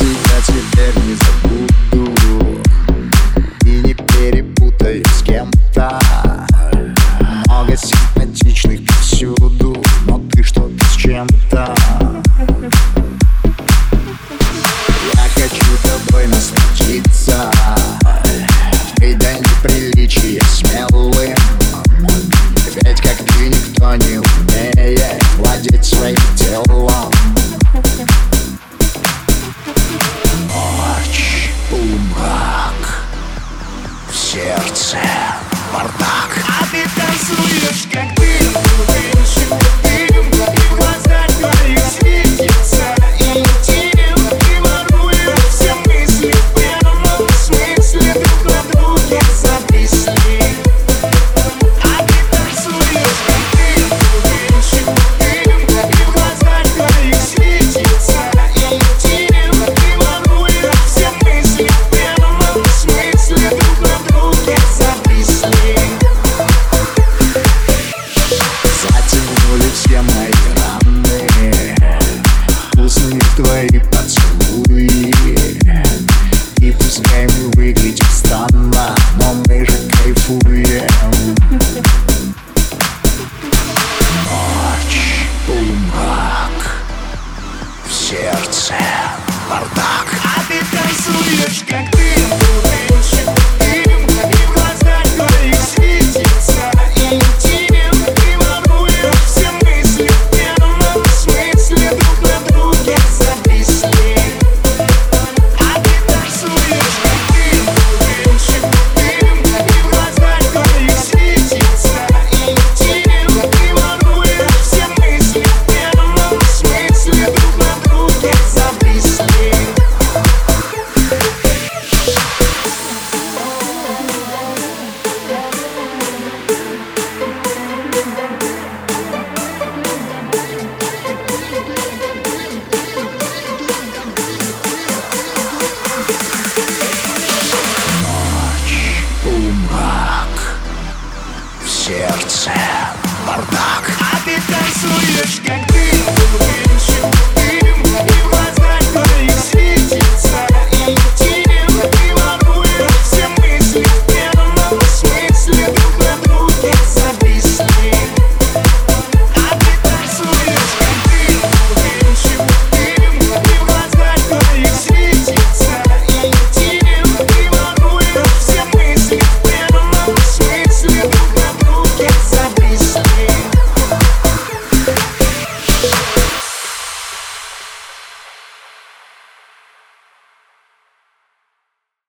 тебя теперь не забуду. И не перепутаю с кем-то. Много симпатичных повсюду Но ты что-то с чем-то? Я хочу тобой насладиться сердце. Бардак А ты танцуешь, как Вкусные твои поцелуи. И пускай мы выглядим странно Но мы же кайфуем. Ночь, полумрак В сердце бардак. А ты танцуешь, как сердце бардак. А ты танцуешь, как ты, ты, ты, ты